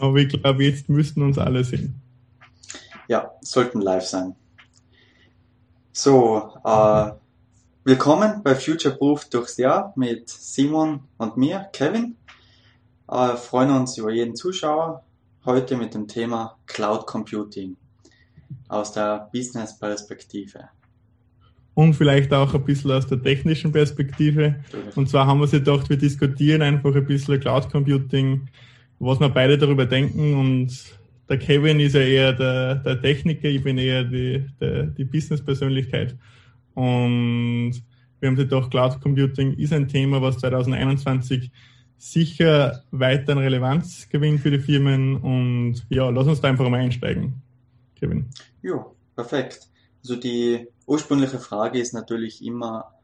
Aber ich glaube, jetzt müssten uns alle sehen. Ja, sollten live sein. So, äh, willkommen bei Future Proof durchs Jahr mit Simon und mir, Kevin. Äh, freuen uns über jeden Zuschauer. Heute mit dem Thema Cloud Computing aus der Business-Perspektive. Und vielleicht auch ein bisschen aus der technischen Perspektive. Und zwar haben wir sich gedacht, wir diskutieren einfach ein bisschen Cloud Computing, was wir beide darüber denken. Und der Kevin ist ja eher der, der Techniker, ich bin eher die, der, die Business-Persönlichkeit. Und wir haben sich gedacht, Cloud Computing ist ein Thema, was 2021 sicher weiter an Relevanz gewinnt für die Firmen. Und ja, lass uns da einfach mal einsteigen. Kevin. Ja, perfekt. Also die ursprüngliche Frage ist natürlich immer,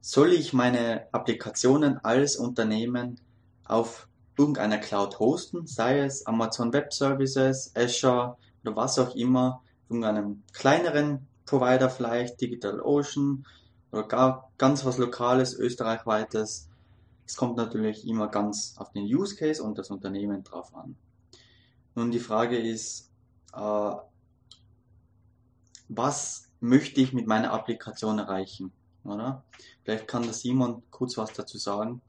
soll ich meine Applikationen als Unternehmen auf irgendeiner Cloud hosten, sei es Amazon Web Services, Azure oder was auch immer, irgendeinem kleineren Provider vielleicht, DigitalOcean oder gar ganz was Lokales, österreichweites. Es kommt natürlich immer ganz auf den Use Case und das Unternehmen drauf an. Nun die Frage ist, äh, was möchte ich mit meiner Applikation erreichen, oder? Vielleicht kann der Simon kurz was dazu sagen,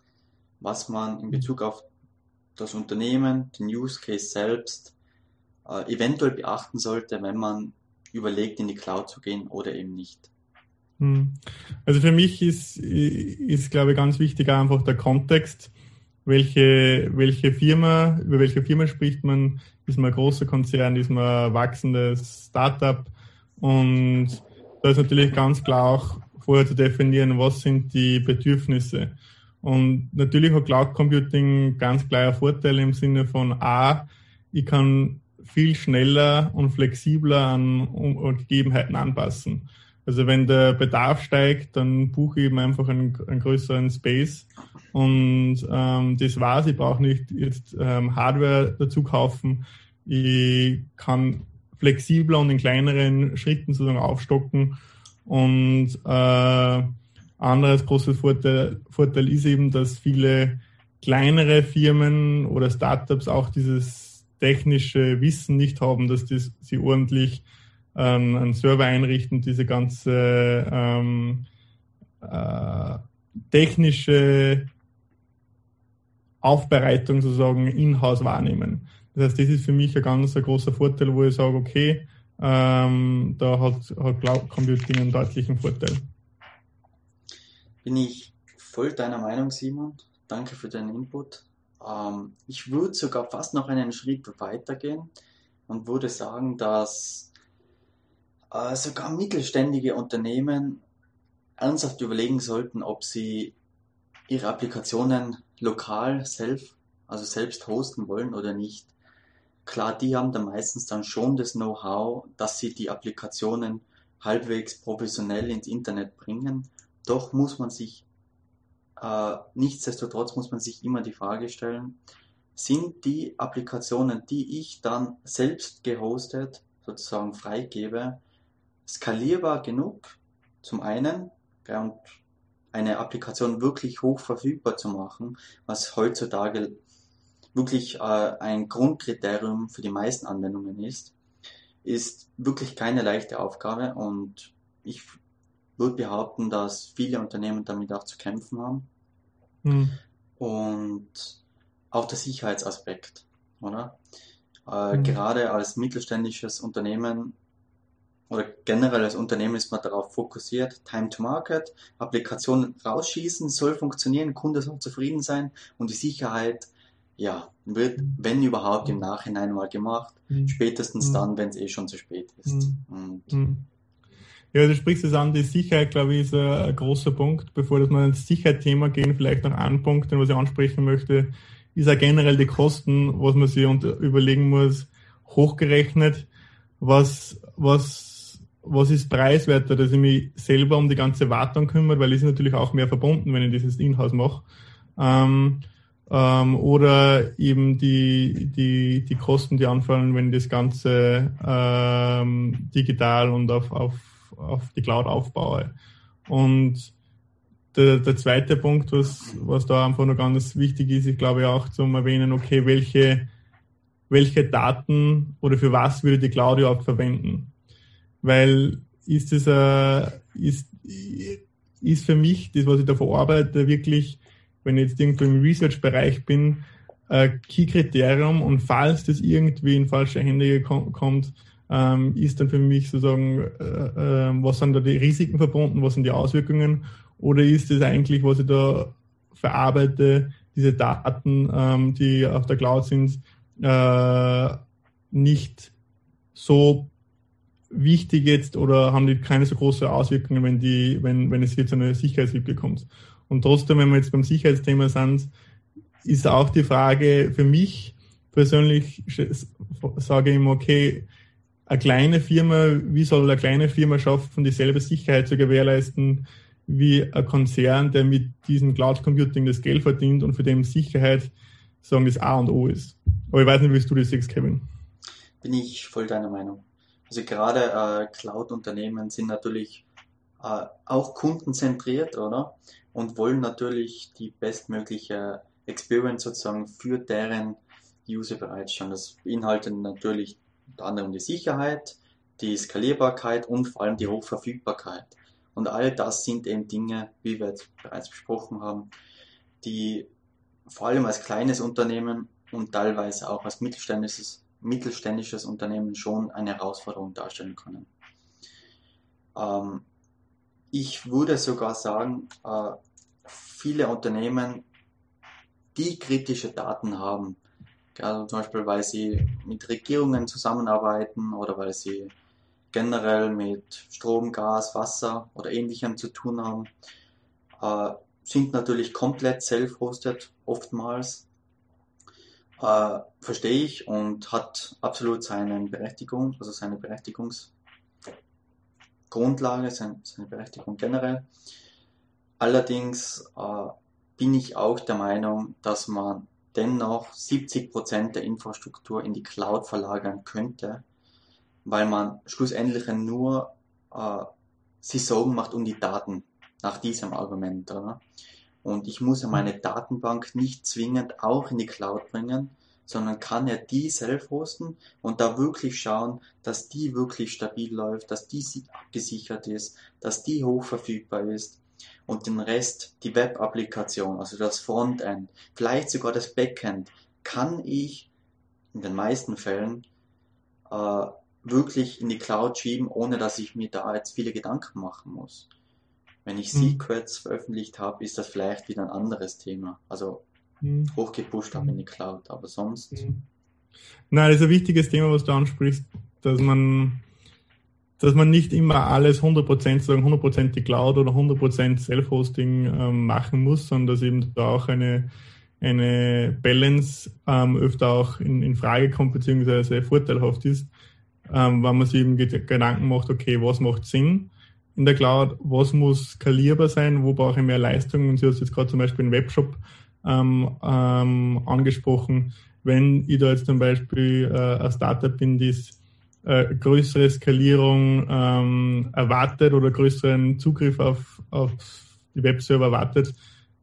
was man in Bezug auf das Unternehmen, den Use Case selbst, äh, eventuell beachten sollte, wenn man überlegt, in die Cloud zu gehen oder eben nicht. Hm. Also für mich ist, ist glaube ich, ganz wichtig einfach der Kontext welche, welche Firma, über welche Firma spricht man, ist man ein großer Konzern, ist man ein wachsendes Startup und da ist natürlich ganz klar auch vorher zu definieren, was sind die Bedürfnisse. Und natürlich hat Cloud Computing ganz klar Vorteile im Sinne von A, ich kann viel schneller und flexibler an Gegebenheiten anpassen. Also wenn der Bedarf steigt, dann buche ich eben einfach einen, einen größeren Space und ähm, das war's. Ich brauche nicht jetzt ähm, Hardware dazu kaufen. Ich kann flexibler und in kleineren Schritten sozusagen aufstocken. Und äh, anderes großes Vorteil, Vorteil ist eben, dass viele kleinere Firmen oder Startups auch dieses technische Wissen nicht haben, dass das sie ordentlich ähm, einen Server einrichten, diese ganze ähm, äh, technische Aufbereitung sozusagen in-house wahrnehmen. Das heißt, das ist für mich ein ganz ein großer Vorteil, wo ich sage, okay, ähm, da hat, hat Cloud Computing einen deutlichen Vorteil. Bin ich voll deiner Meinung, Simon. Danke für deinen Input. Ähm, ich würde sogar fast noch einen Schritt weitergehen und würde sagen, dass äh, sogar mittelständige Unternehmen ernsthaft überlegen sollten, ob sie ihre Applikationen lokal selbst, also selbst hosten wollen oder nicht. Klar, die haben dann meistens dann schon das Know-how, dass sie die Applikationen halbwegs professionell ins Internet bringen. Doch muss man sich, äh, nichtsdestotrotz muss man sich immer die Frage stellen, sind die Applikationen, die ich dann selbst gehostet sozusagen freigebe, skalierbar genug, zum einen, ja, und eine Applikation wirklich hoch verfügbar zu machen, was heutzutage wirklich äh, ein Grundkriterium für die meisten Anwendungen ist, ist wirklich keine leichte Aufgabe. Und ich würde behaupten, dass viele Unternehmen damit auch zu kämpfen haben. Hm. Und auch der Sicherheitsaspekt, oder? Äh, hm. Gerade als mittelständisches Unternehmen oder generell als Unternehmen ist man darauf fokussiert, Time to Market, Applikation rausschießen, soll funktionieren, Kunde soll zufrieden sein und die Sicherheit, ja, wird, wenn überhaupt, im Nachhinein mal gemacht, mhm. spätestens mhm. dann, wenn es eh schon zu spät ist. Mhm. Ja, du sprichst es an, die Sicherheit, glaube ich, ist ein, großer Punkt. Bevor dass wir ins Sicherheitsthema gehen, vielleicht noch ein Punkt, den was ich ansprechen möchte, ist auch generell die Kosten, was man sich überlegen muss, hochgerechnet, was, was was ist preiswerter, dass ich mich selber um die ganze Wartung kümmere, weil ich ist natürlich auch mehr verbunden, wenn ich dieses Inhouse mache. Ähm, ähm, oder eben die, die, die Kosten, die anfallen, wenn das Ganze ähm, digital und auf, auf, auf die Cloud aufbaue. Und der, der zweite Punkt, was, was da einfach noch ganz wichtig ist, ich glaube auch zum Erwähnen, okay, welche welche Daten oder für was würde die Cloud überhaupt verwenden. Weil ist es äh, ist, ist für mich das, was ich da verarbeite, wirklich, wenn ich jetzt irgendwo im Research-Bereich bin, ein Key-Kriterium und falls das irgendwie in falsche Hände kommt, ähm, ist dann für mich sozusagen, äh, äh, was sind da die Risiken verbunden, was sind die Auswirkungen oder ist es eigentlich, was ich da verarbeite, diese Daten, ähm, die auf der Cloud sind, äh, nicht so wichtig jetzt oder haben die keine so große Auswirkungen, wenn die, wenn, wenn es hier zu einer Sicherheitslücke kommt. Und trotzdem, wenn wir jetzt beim Sicherheitsthema sind, ist auch die Frage für mich persönlich, sage ich immer, okay, eine kleine Firma, wie soll eine kleine Firma schaffen, dieselbe Sicherheit zu gewährleisten wie ein Konzern, der mit diesem Cloud Computing das Geld verdient und für den Sicherheit sagen das A und O ist. Aber ich weiß nicht, wie du das siehst, Kevin. Bin ich voll deiner Meinung. Also gerade äh, Cloud-Unternehmen sind natürlich äh, auch kundenzentriert, oder? Und wollen natürlich die bestmögliche Experience sozusagen für deren User bereitstellen. Das beinhaltet natürlich unter anderem die Sicherheit, die Skalierbarkeit und vor allem die Hochverfügbarkeit. Und all das sind eben Dinge, wie wir jetzt bereits besprochen haben, die vor allem als kleines Unternehmen und teilweise auch als mittelständisches, mittelständisches Unternehmen schon eine Herausforderung darstellen können. Ähm, ich würde sogar sagen, äh, viele Unternehmen die kritische Daten haben. Also zum Beispiel, weil sie mit Regierungen zusammenarbeiten oder weil sie generell mit Strom, Gas, Wasser oder ähnlichem zu tun haben, äh, sind natürlich komplett self-hosted oftmals. Äh, verstehe ich und hat absolut seine Berechtigung, also seine Berechtigungsgrundlage, seine, seine Berechtigung generell. Allerdings äh, bin ich auch der Meinung, dass man dennoch 70 Prozent der Infrastruktur in die Cloud verlagern könnte, weil man schlussendlich nur äh, sich Sorgen macht um die Daten nach diesem Argument. Oder? Und ich muss ja meine Datenbank nicht zwingend auch in die Cloud bringen, sondern kann ja die self hosten und da wirklich schauen, dass die wirklich stabil läuft, dass die abgesichert ist, dass die hochverfügbar ist und den Rest, die Web-Applikation, also das Frontend, vielleicht sogar das Backend, kann ich in den meisten Fällen äh, wirklich in die Cloud schieben, ohne dass ich mir da jetzt viele Gedanken machen muss. Wenn ich mhm. Secrets veröffentlicht habe, ist das vielleicht wieder ein anderes Thema. Also mhm. hochgepusht habe in die Cloud, aber sonst. Mhm. Nein, das ist ein wichtiges Thema, was du ansprichst, dass man dass man nicht immer alles 100% sagen, 100% die Cloud oder 100% Self-Hosting ähm, machen muss, sondern dass eben da auch eine, eine Balance ähm, öfter auch in, in Frage kommt, beziehungsweise vorteilhaft ist, ähm, wenn man sich eben Gedanken macht, okay, was macht Sinn in der Cloud, was muss skalierbar sein, wo brauche ich mehr Leistung? Und sie hat jetzt gerade zum Beispiel einen Webshop ähm, ähm, angesprochen, wenn ich da jetzt zum Beispiel äh, ein Startup bin, das äh, größere Skalierung ähm, erwartet oder größeren Zugriff auf, auf die Webserver erwartet,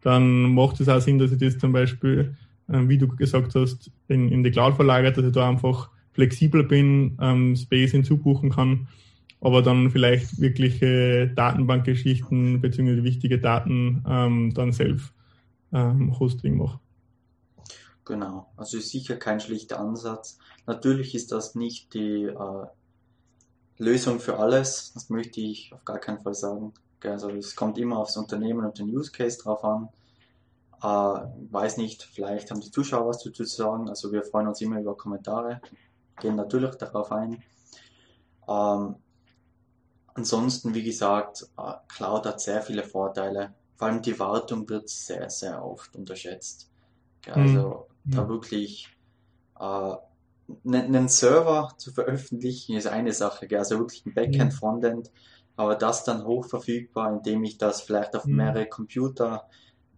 dann macht es auch Sinn, dass ich das zum Beispiel, äh, wie du gesagt hast, in, in die Cloud verlagert, dass ich da einfach flexibel bin, ähm, Space hinzubuchen kann, aber dann vielleicht wirkliche Datenbankgeschichten bzw. wichtige Daten ähm, dann selbst ähm, Hosting mache. Genau, also ist sicher kein schlichter Ansatz. Natürlich ist das nicht die äh, Lösung für alles, das möchte ich auf gar keinen Fall sagen. Also es kommt immer aufs Unternehmen und den Use Case drauf an. Äh, weiß nicht, vielleicht haben die Zuschauer was zu sagen. Also wir freuen uns immer über Kommentare, gehen natürlich darauf ein. Ähm, ansonsten, wie gesagt, äh, Cloud hat sehr viele Vorteile. Vor allem die Wartung wird sehr, sehr oft unterschätzt. Also mhm. da wirklich äh, einen Server zu veröffentlichen ist eine Sache, also wirklich ein Backend, mhm. Frontend, aber das dann hochverfügbar, indem ich das vielleicht auf mhm. mehrere Computer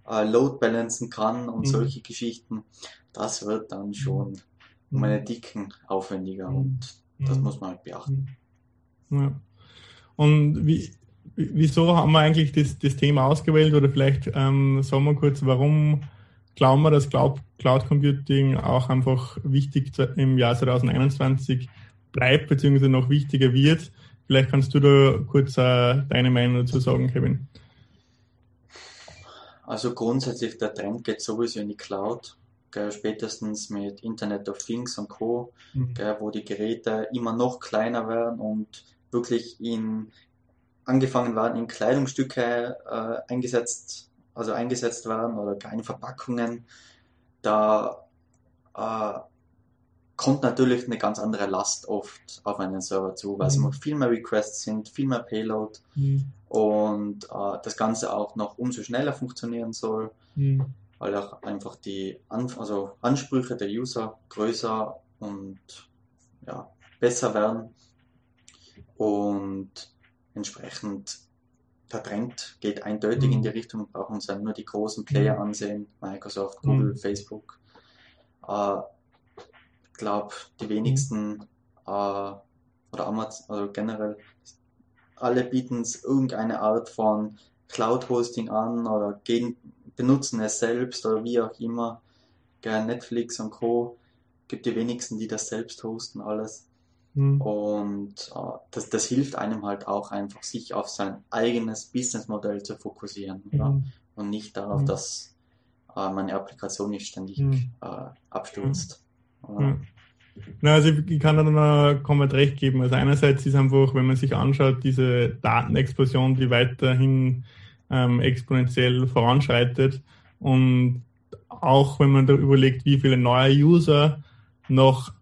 äh, load balancen kann und mhm. solche Geschichten, das wird dann schon um eine Dicken aufwendiger und das muss man halt beachten. Ja. Und wie, wieso haben wir eigentlich das, das Thema ausgewählt oder vielleicht ähm, sagen wir kurz, warum glauben wir, dass Cloud, Cloud Computing auch einfach wichtig im Jahr 2021 bleibt, beziehungsweise noch wichtiger wird. Vielleicht kannst du da kurz äh, deine Meinung dazu sagen, Kevin. Also grundsätzlich der Trend geht sowieso in die Cloud, gell, spätestens mit Internet of Things und Co., mhm. gell, wo die Geräte immer noch kleiner werden und wirklich in angefangen werden, in Kleidungsstücke äh, eingesetzt, also eingesetzt werden oder kleine Verpackungen. Da äh, kommt natürlich eine ganz andere Last oft auf einen Server zu, weil es mhm. immer viel mehr Requests sind, viel mehr Payload mhm. und äh, das Ganze auch noch umso schneller funktionieren soll, mhm. weil auch einfach die An also Ansprüche der User größer und ja, besser werden und entsprechend Trend geht eindeutig in die mhm. Richtung, wir brauchen uns dann nur die großen Player mhm. ansehen, Microsoft, Google, mhm. Facebook. Äh, glaube, die wenigsten äh, oder Amazon, also generell, alle bieten es irgendeine Art von Cloud-Hosting an oder gehen, benutzen es selbst oder wie auch immer. Gell, Netflix und Co. gibt die wenigsten, die das selbst hosten, alles. Mhm. Und äh, das, das hilft einem halt auch einfach, sich auf sein eigenes Businessmodell zu fokussieren mhm. und nicht darauf, mhm. dass äh, meine Applikation nicht ständig mhm. äh, abstürzt. Ja. Na, also ich kann da noch komplett recht geben. Also einerseits ist einfach, wenn man sich anschaut, diese Datenexplosion, die weiterhin ähm, exponentiell voranschreitet und auch wenn man da überlegt, wie viele neue User noch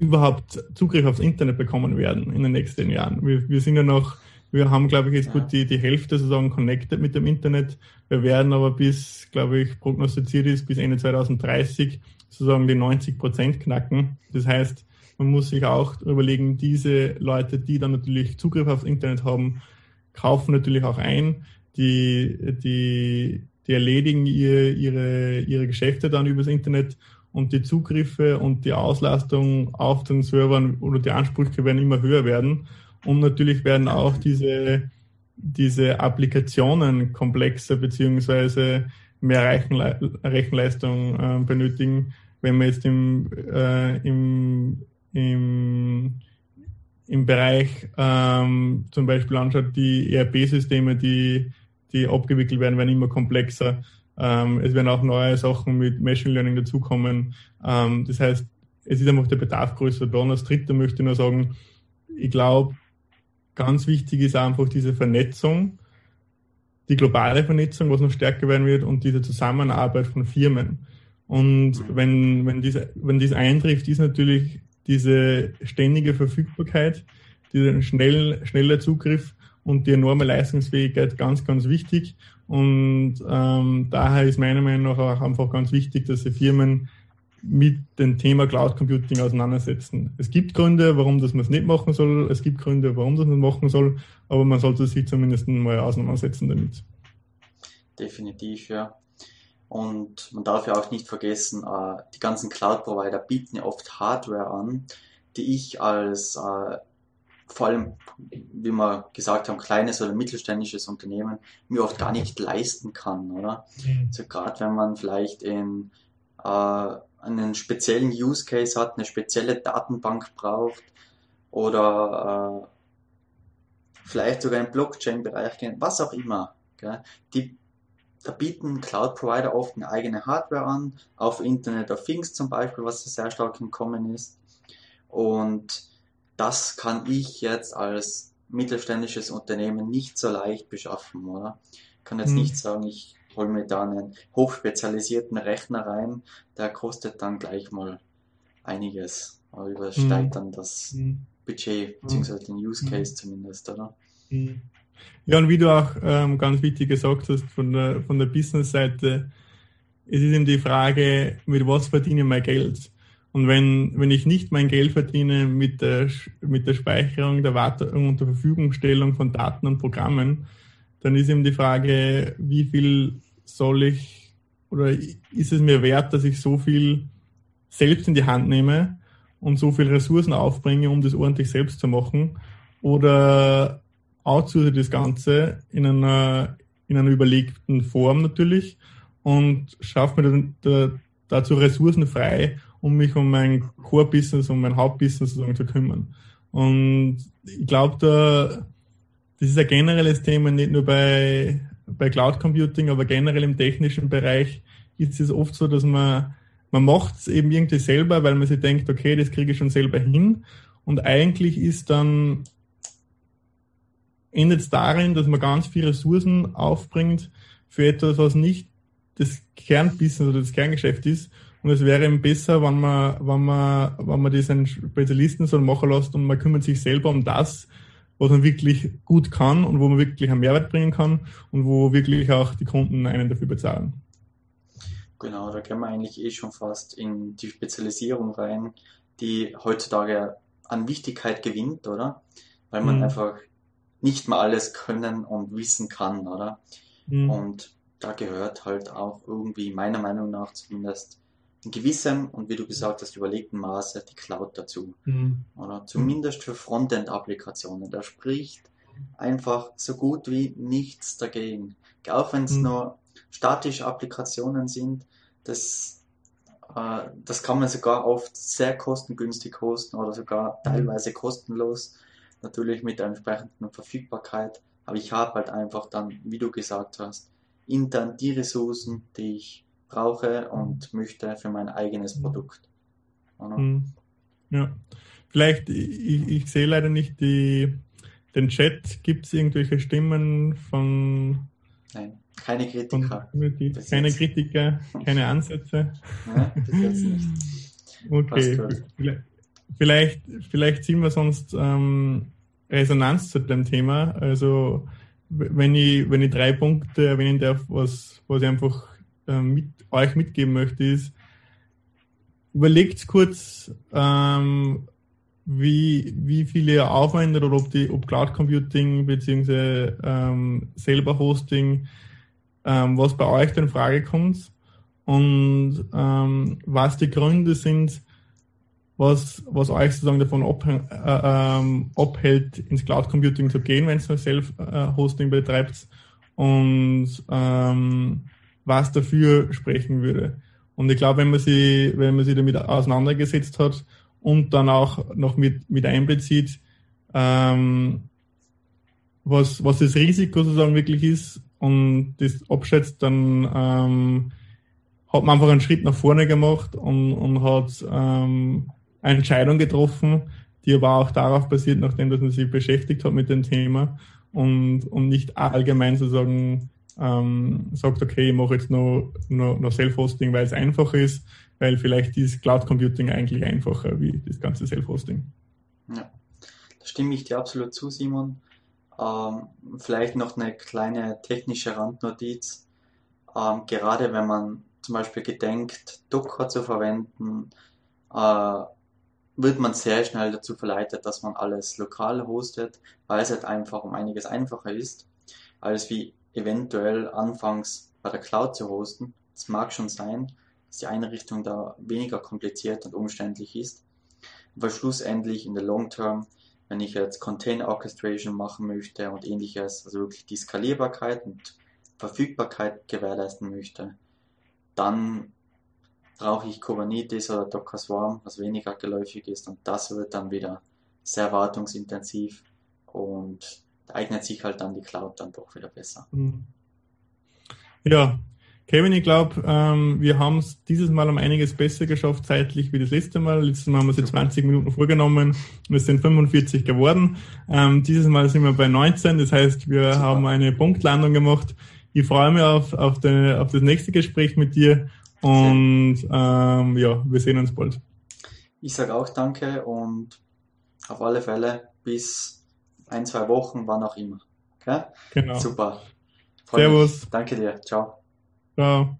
überhaupt Zugriff aufs Internet bekommen werden in den nächsten Jahren. Wir, wir sind ja noch wir haben, glaube ich, jetzt gut die, die Hälfte sozusagen connected mit dem Internet. Wir werden aber bis, glaube ich, prognostiziert ist, bis Ende 2030 sozusagen die 90 Prozent knacken. Das heißt, man muss sich auch überlegen, diese Leute, die dann natürlich Zugriff aufs Internet haben, kaufen natürlich auch ein. Die, die, die erledigen ihr, ihre, ihre Geschäfte dann übers Internet und die Zugriffe und die Auslastung auf den Servern oder die Ansprüche werden immer höher werden. Und natürlich werden auch diese, diese Applikationen komplexer beziehungsweise mehr Rechenle Rechenleistung äh, benötigen, wenn man jetzt im, äh, im, im, im Bereich ähm, zum Beispiel anschaut, die ERP-Systeme, die, die abgewickelt werden, werden immer komplexer. Ähm, es werden auch neue Sachen mit Machine Learning dazukommen. Ähm, das heißt, es ist einfach der Bedarf größer da. Und als Dritter möchte ich nur sagen, ich glaube, ganz wichtig ist einfach diese Vernetzung, die globale Vernetzung, was noch stärker werden wird und diese Zusammenarbeit von Firmen. Und mhm. wenn, wenn, dies, wenn dies eintrifft, ist natürlich diese ständige Verfügbarkeit, dieser schnell, schneller Zugriff und die enorme Leistungsfähigkeit ganz, ganz wichtig. Und ähm, daher ist meiner Meinung nach auch einfach ganz wichtig, dass die Firmen mit dem Thema Cloud Computing auseinandersetzen. Es gibt Gründe, warum das man es nicht machen soll. Es gibt Gründe, warum das man machen soll. Aber man sollte sich zumindest mal auseinandersetzen damit. Definitiv, ja. Und man darf ja auch nicht vergessen, äh, die ganzen Cloud-Provider bieten ja oft Hardware an, die ich als äh, vor allem, wie wir gesagt haben, kleines oder mittelständisches Unternehmen mir oft gar nicht leisten kann, oder? Mhm. Also gerade wenn man vielleicht in äh, einen speziellen Use Case hat, eine spezielle Datenbank braucht oder äh, vielleicht sogar im Blockchain-Bereich gehen, was auch immer. Gell? Die, da bieten Cloud-Provider oft eine eigene Hardware an, auf Internet of Things zum Beispiel, was sehr stark im Kommen ist. Und das kann ich jetzt als mittelständisches Unternehmen nicht so leicht beschaffen, oder? Ich kann jetzt hm. nicht sagen, ich hole mir da einen hochspezialisierten Rechner rein, der kostet dann gleich mal einiges, aber übersteigt mhm. dann das mhm. Budget, beziehungsweise den Use hm. Case zumindest, oder? Hm. Ja, und wie du auch ähm, ganz wichtig gesagt hast, von der, von der Business-Seite, es ist eben die Frage, mit was verdiene ich mein Geld? Und wenn, wenn ich nicht mein Geld verdiene mit der, mit der Speicherung, der Wartung und der Verfügungstellung von Daten und Programmen, dann ist eben die Frage, wie viel soll ich oder ist es mir wert, dass ich so viel selbst in die Hand nehme und so viel Ressourcen aufbringe, um das ordentlich selbst zu machen? Oder outsource das Ganze in einer, in einer überlegten Form natürlich und schaffe mir da, dazu Ressourcen frei, um mich um mein Core-Business, um mein Hauptbusiness sozusagen zu kümmern. Und ich glaube, da, das ist ein generelles Thema, nicht nur bei, bei Cloud Computing, aber generell im technischen Bereich ist es oft so, dass man, man macht es eben irgendwie selber, weil man sich denkt, okay, das kriege ich schon selber hin. Und eigentlich ist dann, endet es darin, dass man ganz viele Ressourcen aufbringt für etwas, was nicht das Kernbusiness oder das Kerngeschäft ist. Und es wäre eben besser, wenn man, wenn man, wenn man das einen Spezialisten so machen lässt und man kümmert sich selber um das, was man wirklich gut kann und wo man wirklich einen Mehrwert bringen kann und wo wirklich auch die Kunden einen dafür bezahlen. Genau, da können wir eigentlich eh schon fast in die Spezialisierung rein, die heutzutage an Wichtigkeit gewinnt, oder? Weil man mhm. einfach nicht mal alles können und wissen kann, oder? Mhm. Und da gehört halt auch irgendwie meiner Meinung nach zumindest in gewissem und wie du gesagt hast, überlegten Maße die Cloud dazu. Mhm. Oder zumindest für Frontend-Applikationen. Da spricht einfach so gut wie nichts dagegen. Auch wenn es mhm. nur statische Applikationen sind, das, äh, das kann man sogar oft sehr kostengünstig hosten oder sogar mhm. teilweise kostenlos. Natürlich mit der entsprechenden Verfügbarkeit. Aber ich habe halt einfach dann, wie du gesagt hast, intern die Ressourcen, die ich brauche und möchte für mein eigenes mhm. Produkt. Mhm. Ja, vielleicht, ich, ich sehe leider nicht die, den Chat. Gibt es irgendwelche Stimmen von. Nein, keine Kritiker. Von, keine Kritiker, keine Ansätze. Nein, bis jetzt nicht. Okay, vielleicht, vielleicht ziehen wir sonst ähm, Resonanz zu dem Thema. Also wenn ich, wenn ich drei Punkte erwähnen darf, was, was ich einfach äh, mit euch mitgeben möchte, ist, überlegt kurz, ähm, wie, wie viele ihr aufwendet oder ob, die, ob Cloud Computing bzw. Ähm, selber Hosting, ähm, was bei euch in Frage kommt und ähm, was die Gründe sind, was, was euch sozusagen davon ab, äh, ähm, abhält, ins Cloud Computing zu gehen, wenn ihr Self-Hosting betreibt und ähm, was dafür sprechen würde. Und ich glaube, wenn man sich, wenn man sich damit auseinandergesetzt hat und dann auch noch mit, mit einbezieht, ähm, was, was das Risiko sozusagen wirklich ist und das abschätzt, dann ähm, hat man einfach einen Schritt nach vorne gemacht und, und hat ähm, eine Entscheidung getroffen, die aber auch darauf basiert, nachdem dass man sich beschäftigt hat mit dem Thema und, und nicht allgemein sozusagen ähm, sagt, okay, ich mache jetzt nur, nur, nur Self-Hosting, weil es einfach ist, weil vielleicht ist Cloud Computing eigentlich einfacher wie das ganze Self-Hosting. Ja, da stimme ich dir absolut zu, Simon. Ähm, vielleicht noch eine kleine technische Randnotiz. Ähm, gerade wenn man zum Beispiel gedenkt, Docker zu verwenden, äh, wird man sehr schnell dazu verleitet, dass man alles lokal hostet, weil es halt einfach um einiges einfacher ist, als wie eventuell anfangs bei der Cloud zu hosten. Es mag schon sein, dass die Einrichtung da weniger kompliziert und umständlich ist, aber schlussendlich in der Long Term, wenn ich jetzt Container Orchestration machen möchte und ähnliches, also wirklich die Skalierbarkeit und Verfügbarkeit gewährleisten möchte, dann brauche ich Kubernetes oder Docker Swarm, was weniger geläufig ist und das wird dann wieder sehr wartungsintensiv und eignet sich halt dann die Cloud dann doch wieder besser. Mhm. Ja, Kevin, ich glaube, ähm, wir haben es dieses Mal um einiges besser geschafft zeitlich wie das letzte Mal. Letztes Mal haben wir sie 20 Minuten vorgenommen und es sind 45 geworden. Ähm, dieses Mal sind wir bei 19, das heißt, wir Super. haben eine Punktlandung gemacht. Ich freue mich auf, auf, den, auf das nächste Gespräch mit dir und ähm, ja, wir sehen uns bald. Ich sage auch danke und auf alle Fälle bis ein, zwei Wochen, wann auch immer. Okay? Genau. Super. Freu Servus. Mich. Danke dir. Ciao. Ciao.